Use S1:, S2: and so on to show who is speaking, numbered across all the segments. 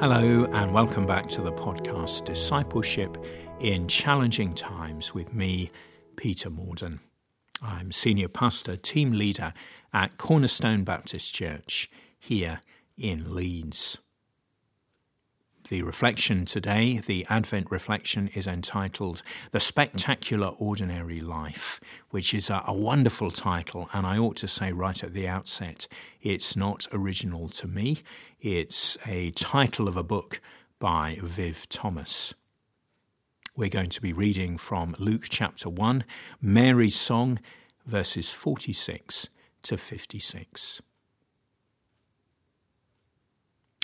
S1: Hello, and welcome back to the podcast Discipleship in Challenging Times with me, Peter Morden. I'm Senior Pastor, Team Leader at Cornerstone Baptist Church here in Leeds. The reflection today, the Advent reflection, is entitled The Spectacular Ordinary Life, which is a, a, wonderful title. And I ought to say right at the outset, it's not original to me. It's a title of a book by Viv Thomas. We're going to be reading from Luke chapter 1, Mary's Song, verses 46 to 56.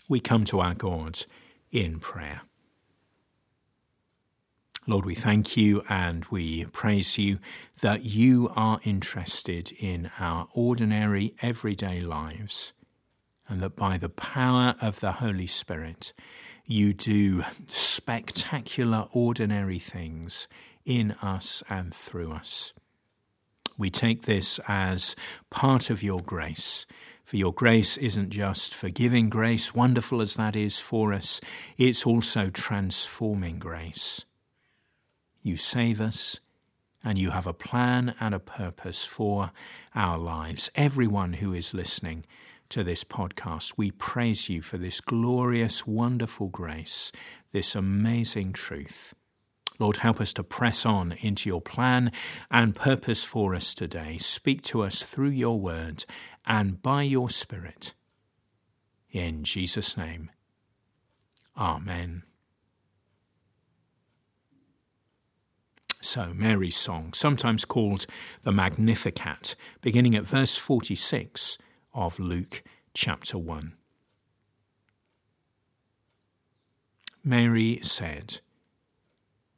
S1: We come to our God in prayer. Lord, we thank you and we praise you that you are interested in our ordinary, everyday lives, and that by the power of the Holy Spirit, you do spectacular, ordinary things in us and through us. We take this as part of your grace for your grace isn't just forgiving grace, wonderful as that is for us, it's also transforming grace. You save us, and you have a plan and a purpose for our lives. Everyone who is listening to this podcast, we praise you for this glorious, wonderful grace, this amazing truth. Lord, help us to press on into your plan and purpose for us today. Speak to us through your word and by your Spirit. In Jesus' name, Amen. So, Mary's song, sometimes called the Magnificat, beginning at verse 46 of Luke chapter 1. Mary said,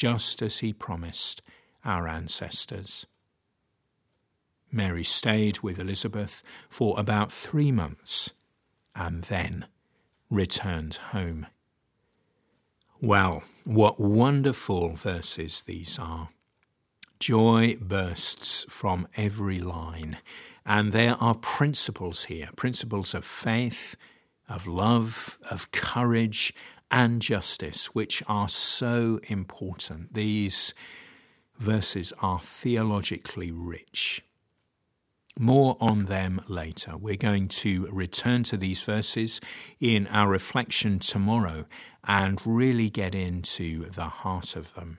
S1: just as he promised our ancestors. Mary stayed with Elizabeth for about three months and then returned home. Well, what wonderful verses these are. Joy bursts from every line, and there are principles here principles of faith, of love, of courage, and justice, which are so important. These verses are theologically rich. More on them later. We're going to return to these verses in our reflection tomorrow and really get into the heart of them.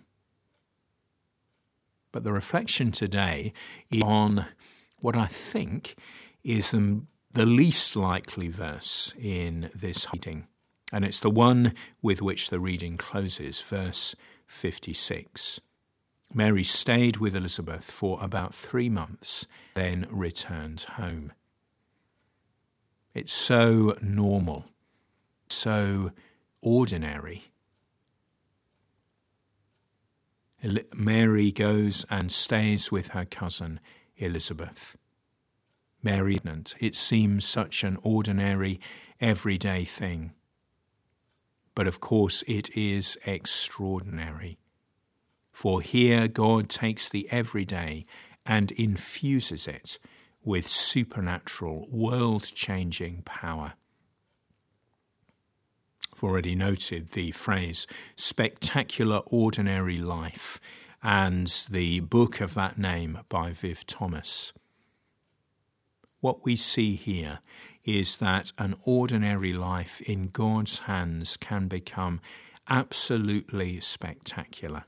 S1: But the reflection today is on what I think is the, the least likely verse in this reading, and it's the one with which the reading closes, verse 56. Mary stayed with Elizabeth for about three months, then returned home. It's so normal, so ordinary. Mary goes and stays with her cousin Elizabeth. Mary, it seems such an ordinary, everyday thing. But of course, it is extraordinary. For here God takes the everyday and infuses it with supernatural, world changing power. I've already noted the phrase spectacular ordinary life and the book of that name by Viv Thomas. What we see here is that an ordinary life in God's hands can become absolutely spectacular.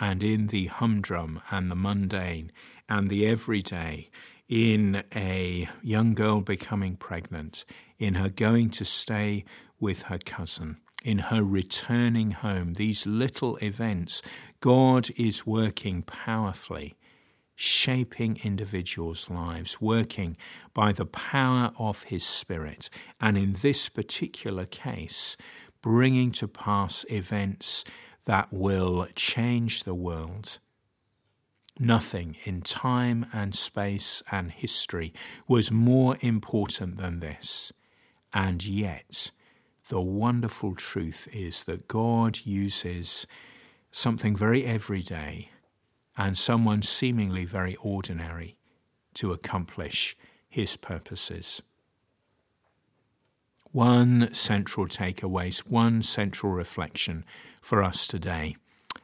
S1: And in the humdrum and the mundane and the everyday, in a young girl becoming pregnant, in her going to stay with her cousin, in her returning home, these little events, God is working powerfully, shaping individuals' lives, working by the power of His Spirit, and in this particular case, bringing to pass events that will change the world. Nothing in time and space and history was more important than this. And yet, the wonderful truth is that God uses something very everyday and someone seemingly very ordinary to accomplish his purposes. One central takeaway, one central reflection for us today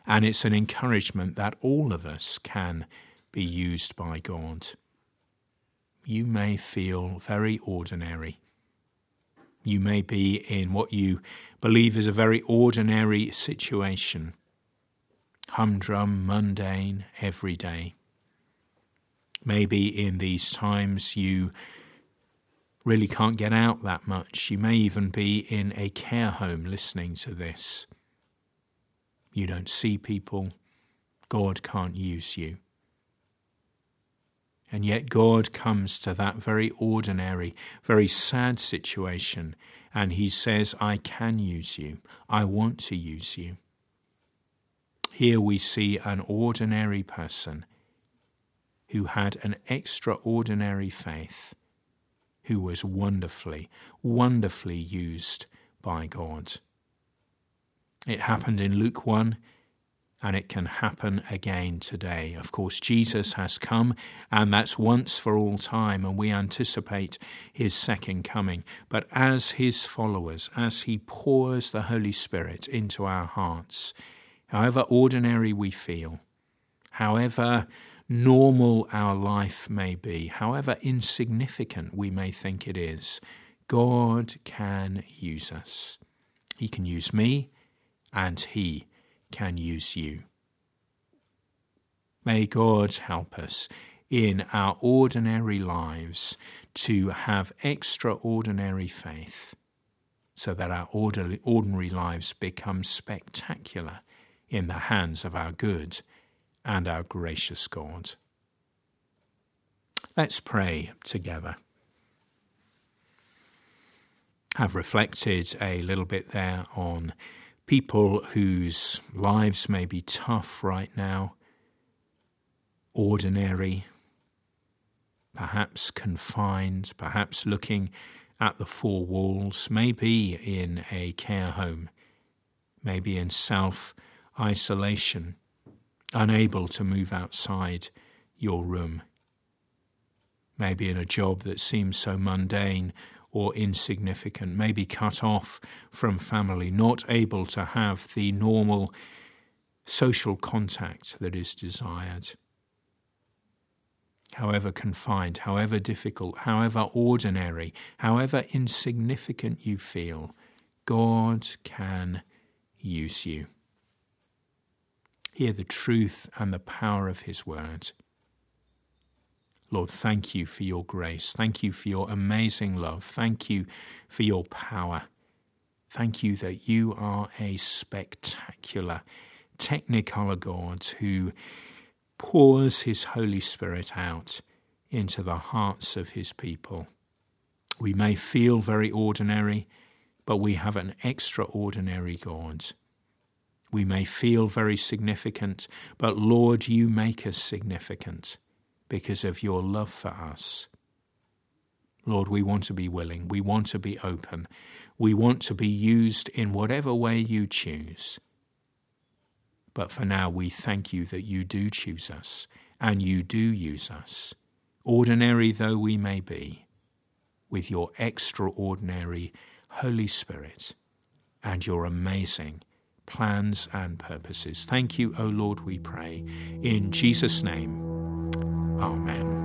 S1: and it's an encouragement that all of us can be used by God. You may feel very ordinary. You may be in what you believe is a very ordinary situation, humdrum, mundane, everyday. Maybe in these times you really can't get out that much. You may even be in a care home listening to this you don't see people, God can't use you. And yet, God comes to that very ordinary, very sad situation, and He says, I can use you. I want to use you. Here we see an ordinary person who had an extraordinary faith, who was wonderfully, wonderfully used by God. It happened in Luke 1 and it can happen again today. Of course, Jesus has come, and that's once for all time, and we anticipate his second coming. But as his followers, as he pours the Holy Spirit into our hearts, however ordinary we feel, however normal our life may be, however insignificant we may think it is, God can use us. He can use me and He can use you. May God help us in our ordinary lives to have extraordinary faith so that our ordinary lives become spectacular in the hands of our good and our gracious God. Let's pray together. Have reflected a little bit there on people whose lives may be tough right now, ordinary, perhaps confined, perhaps looking at the four walls, maybe in a care home, maybe in self isolation, unable to move outside your room, maybe in a job that seems so mundane or insignificant, maybe cut off from family, not able to have the normal social contact that is desired. However confined, however difficult, however ordinary, however insignificant you feel, God can use you. Hear the truth and the power of His word. Lord, thank you for your grace. Thank you for your amazing love. Thank you for your power. Thank you that you are a spectacular, technicolor God who pours his Holy Spirit out into the hearts of his people. We may feel very ordinary, but we have an extraordinary God. We may feel very significant, but Lord, you make us significant because of your love for us. Lord, we want to be willing. We want to be open. We want to be used in whatever way you choose. But for now, we thank you that you do choose us and you do use us, ordinary though we may be, with your extraordinary Holy Spirit and your amazing plans and purposes. Thank you, O Lord, we pray. In Jesus' name. Amen.